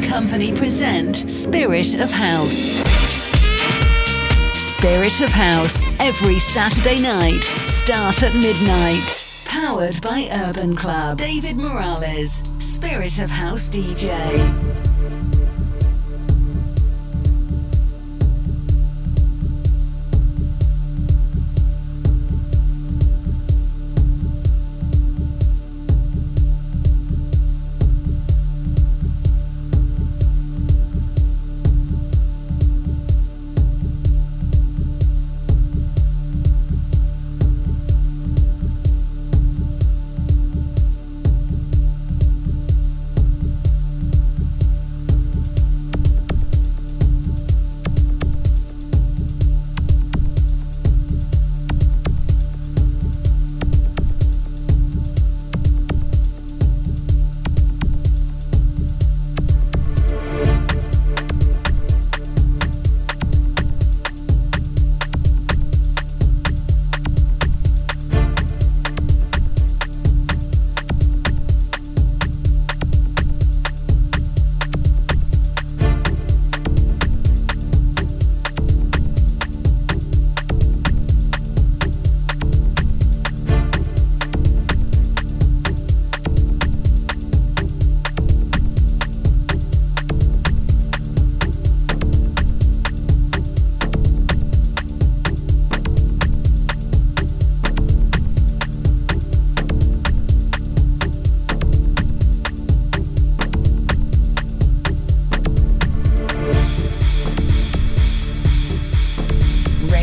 Company present Spirit of House. Spirit of House, every Saturday night, start at midnight. Powered by Urban Club. David Morales, Spirit of House DJ.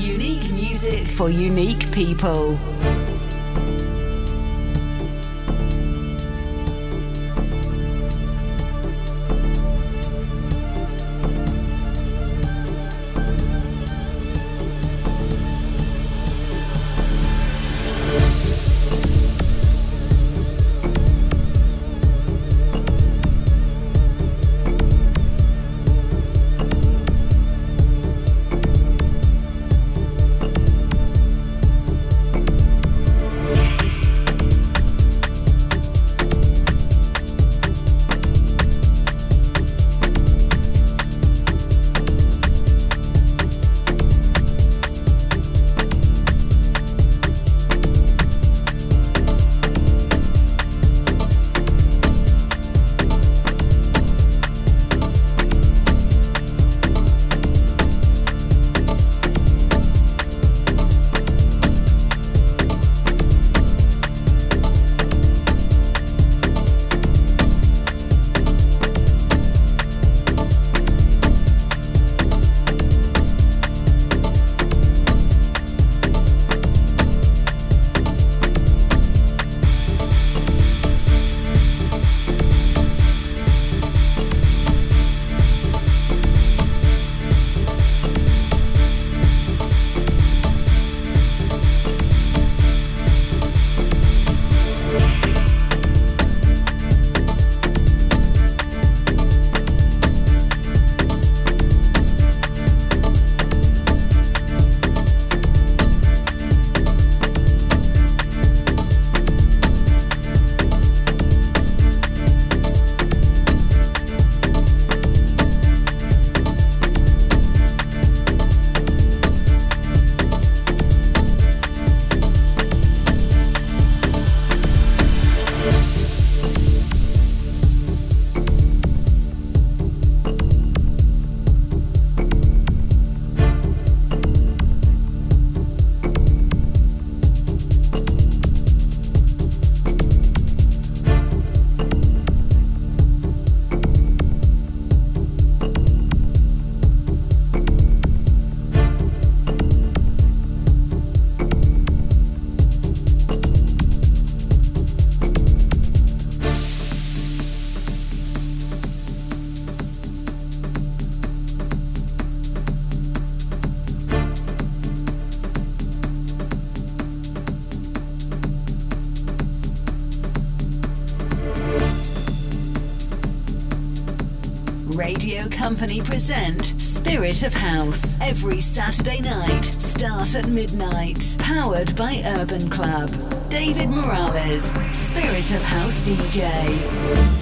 Unique music for unique people. Present Spirit of House every Saturday night, start at midnight. Powered by Urban Club. David Morales, Spirit of House DJ.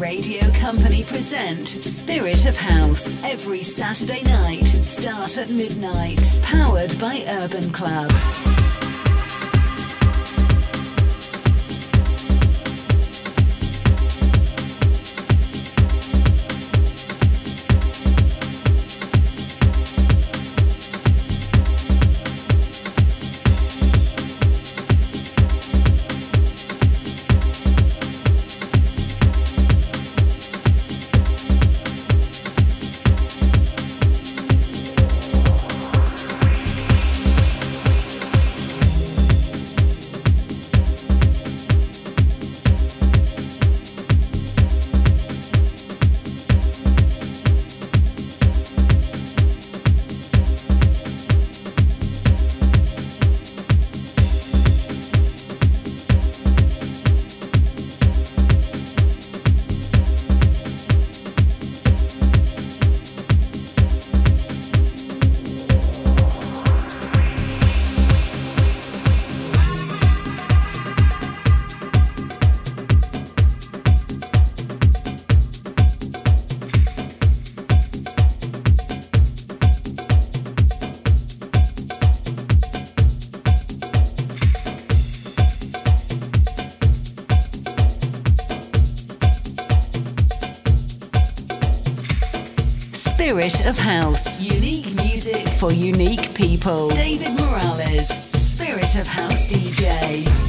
Radio Company present Spirit of House every Saturday night, start at midnight, powered by Urban Club. Spirit of House. Unique music for unique people. David Morales, Spirit of House DJ.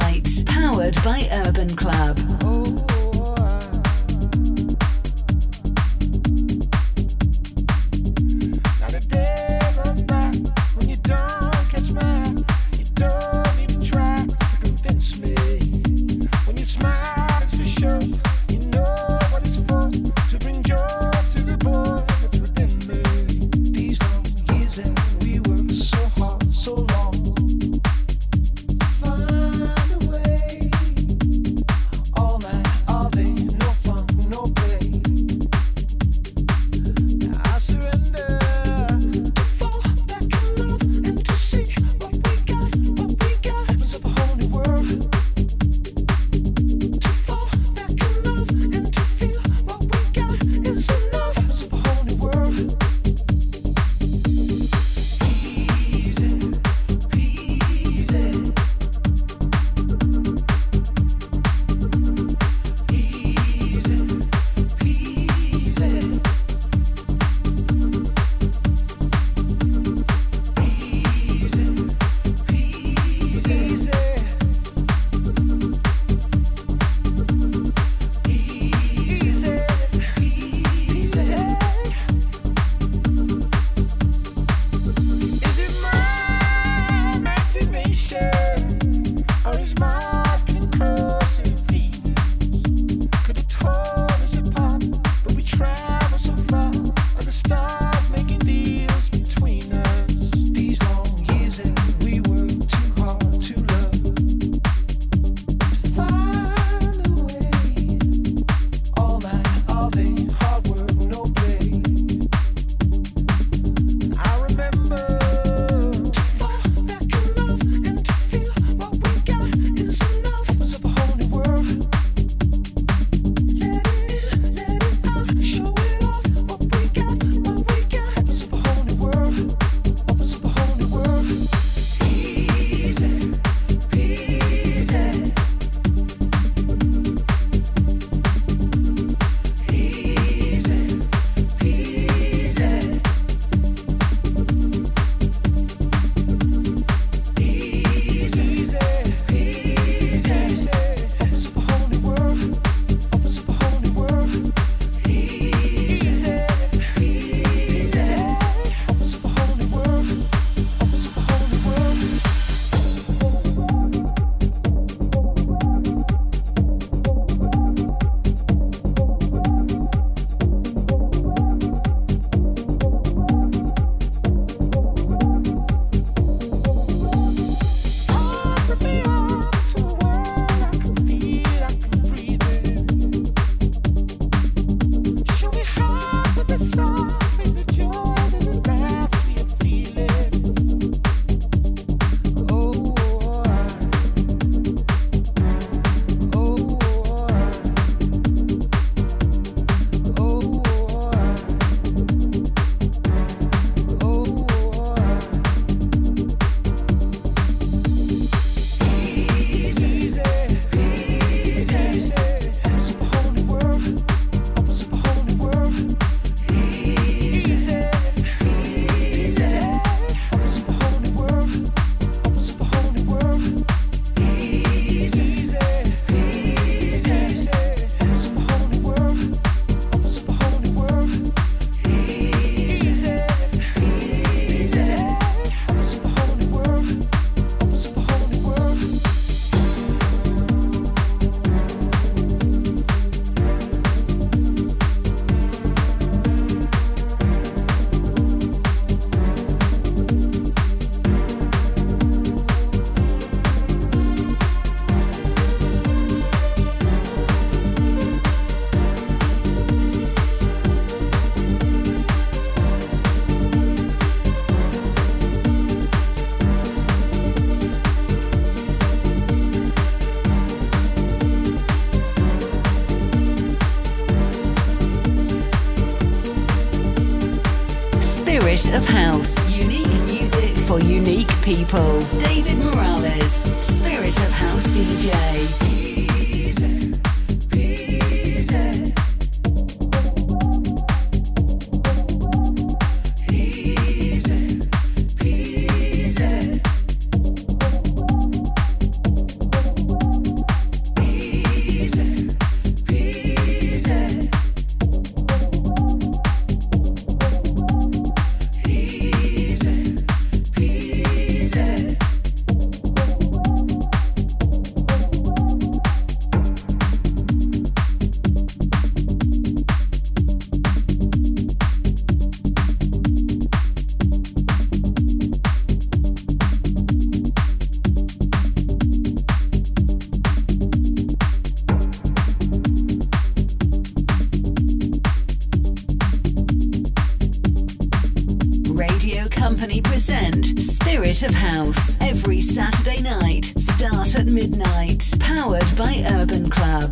night, powered by Urban Club.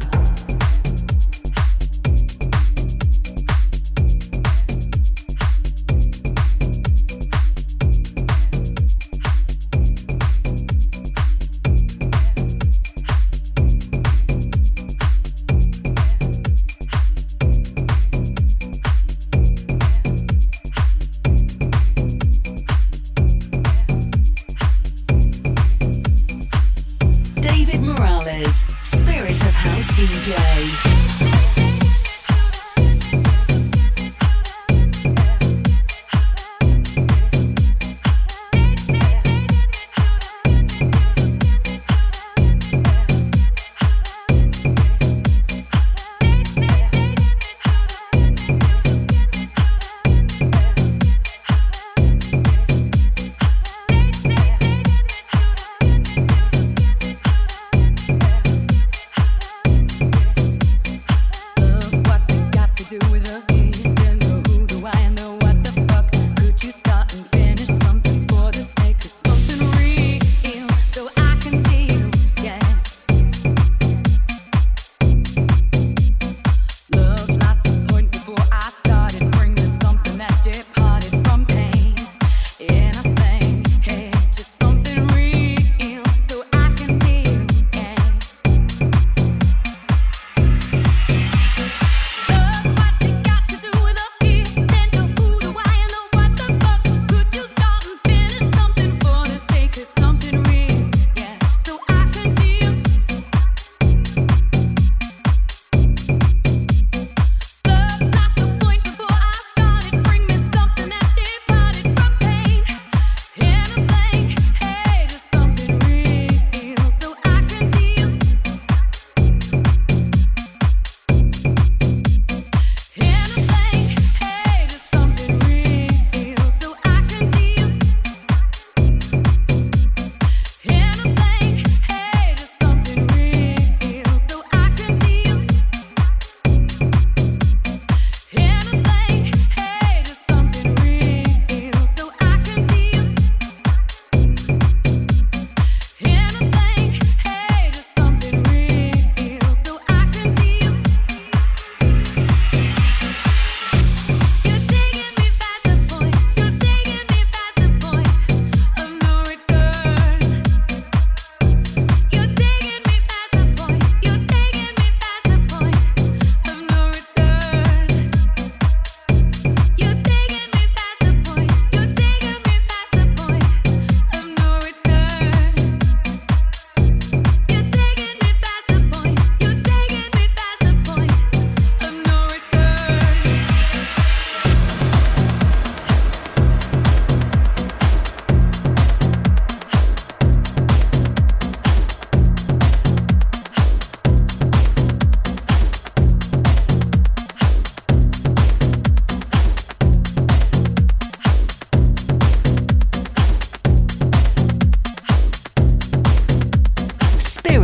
DJ.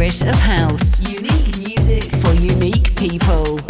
spirit of house. Unique music for unique people.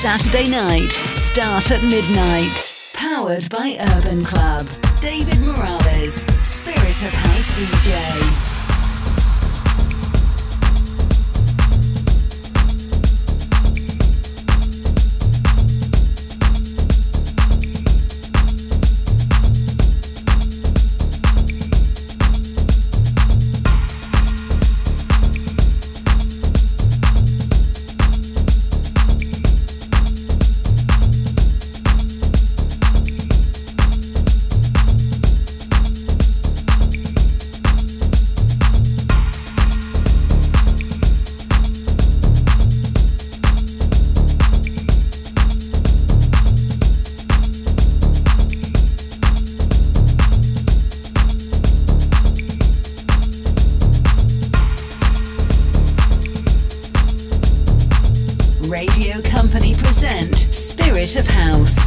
Saturday night, start at midnight. Powered by Urban Club. David Morales, Spirit of House DJ.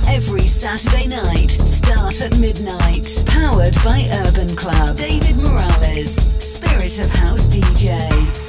every Saturday night. Start at midnight. Powered by Urban Club. David Morales, Spirit of House DJ.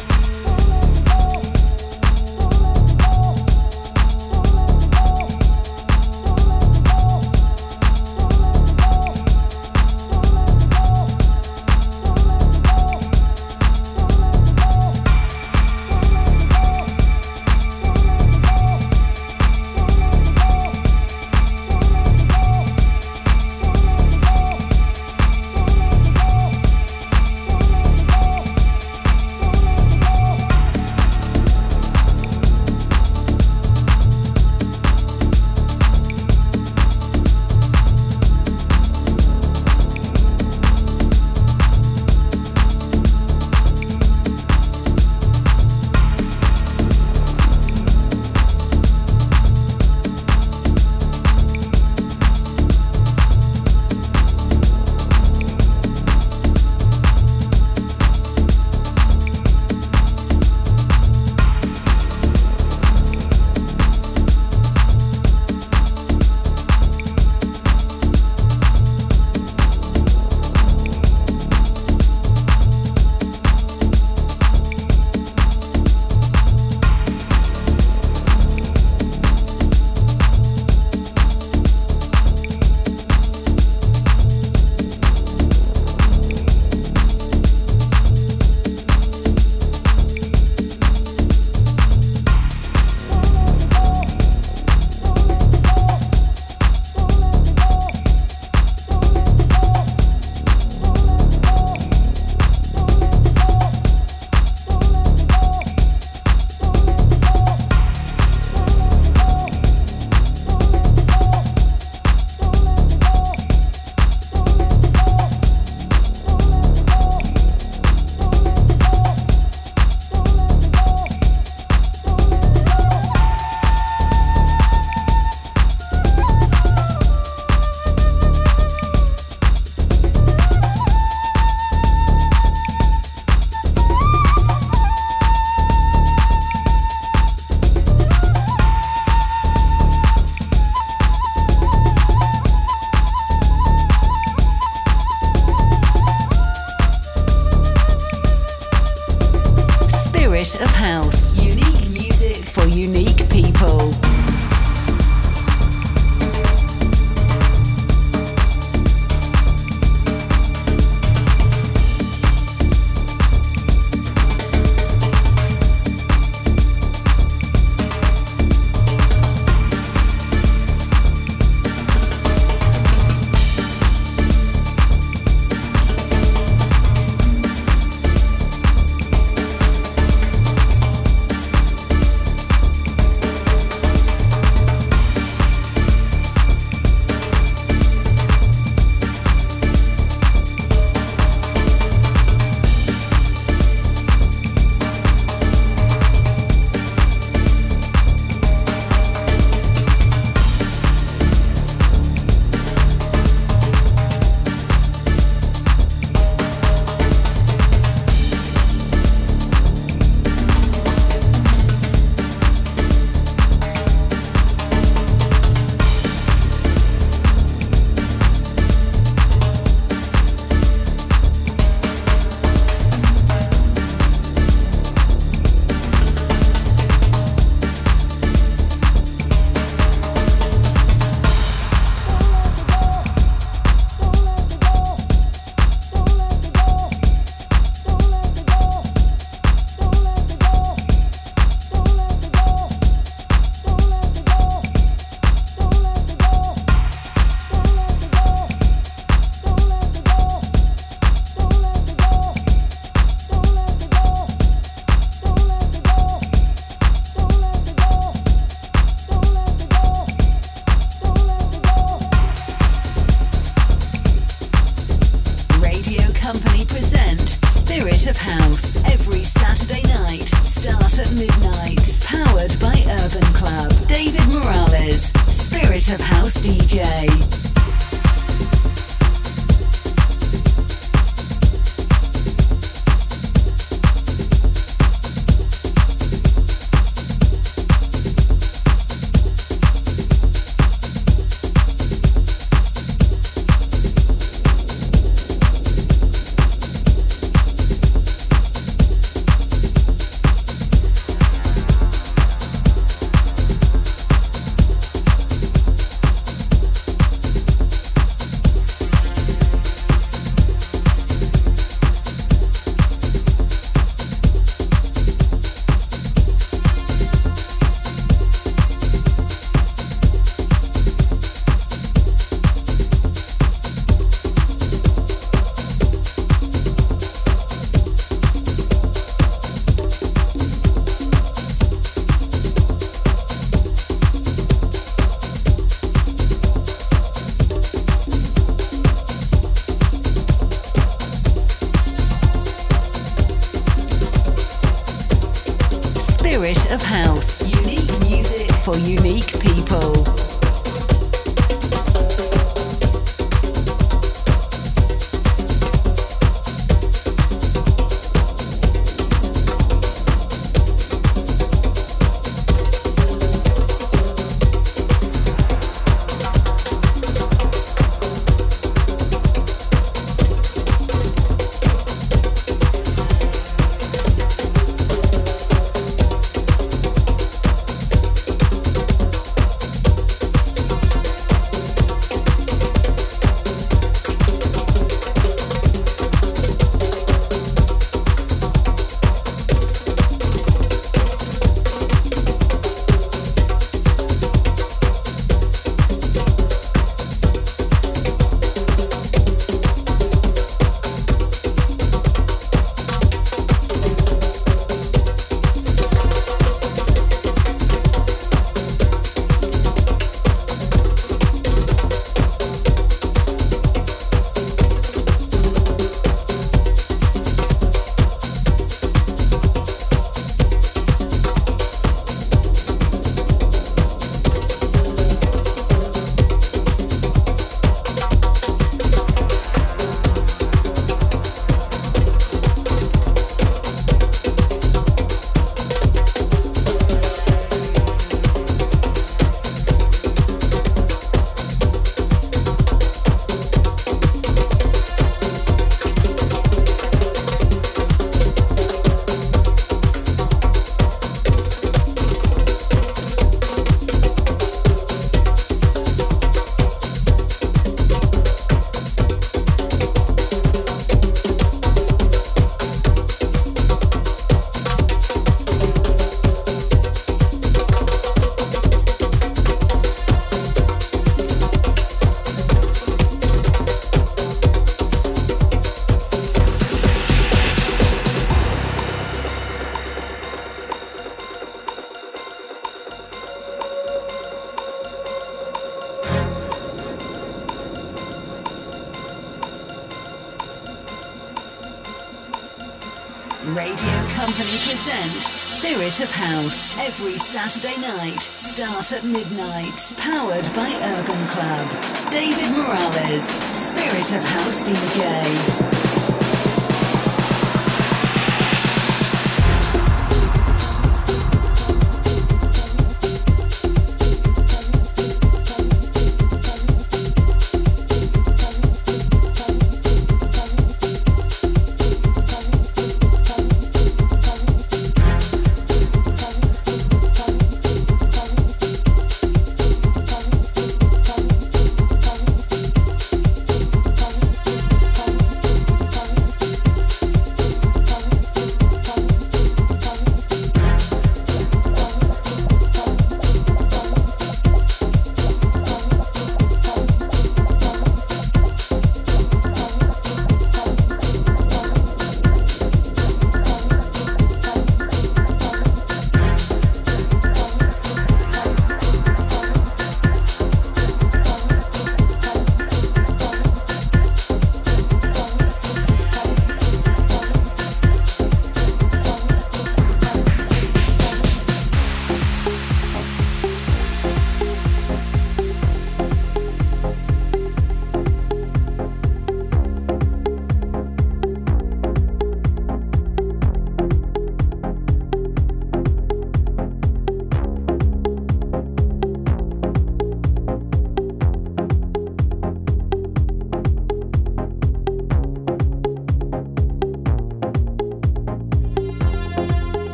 Saturday night, start at midnight. Powered by Urban Club. David Morales, Spirit of House DJ.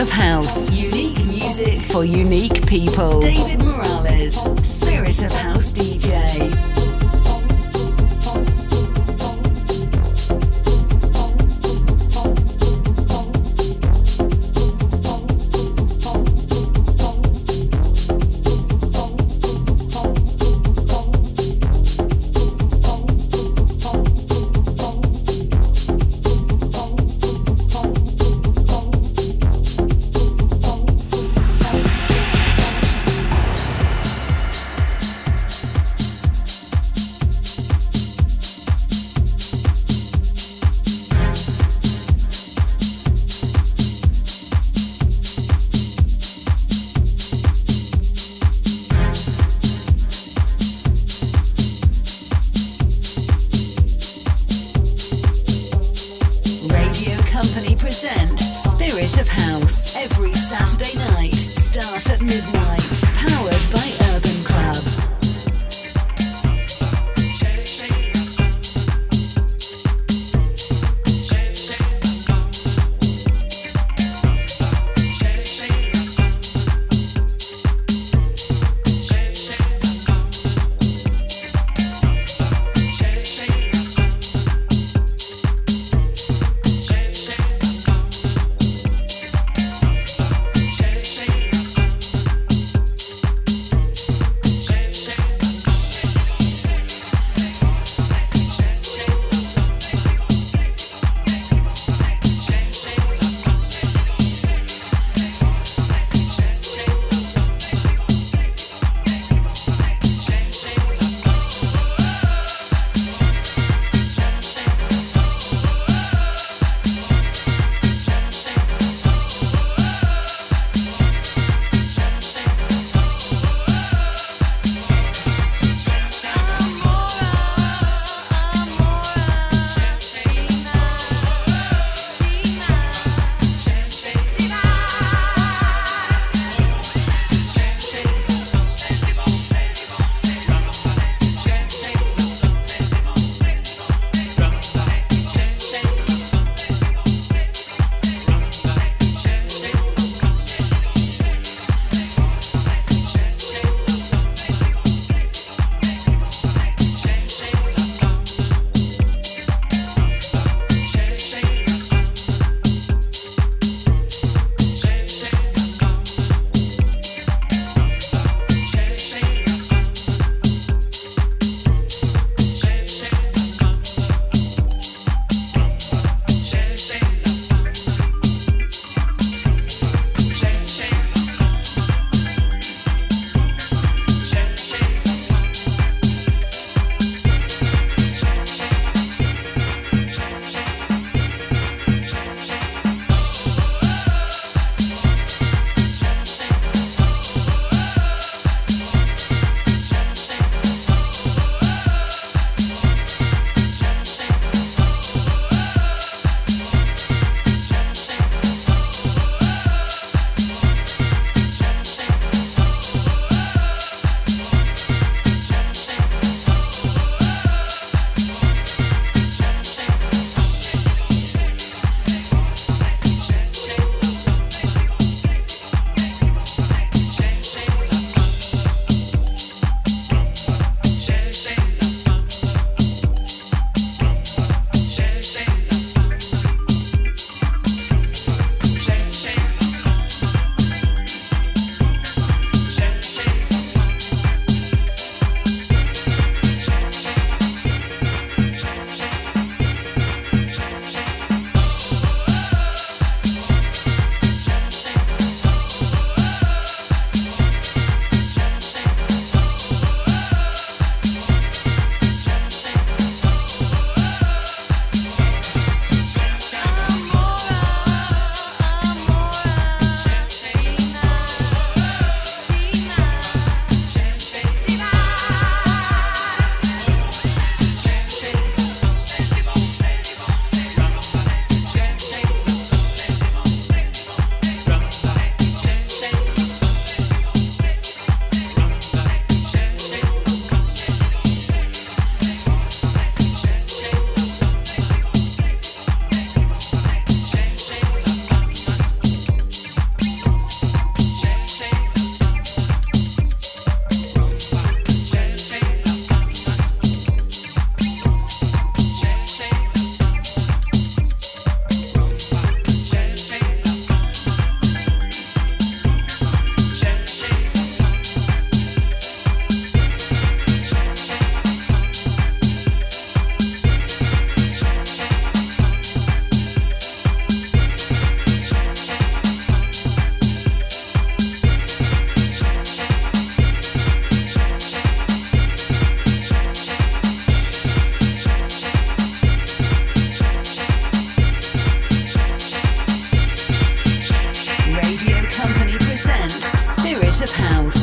Of House. Unique music for unique people. David Morales, Of House.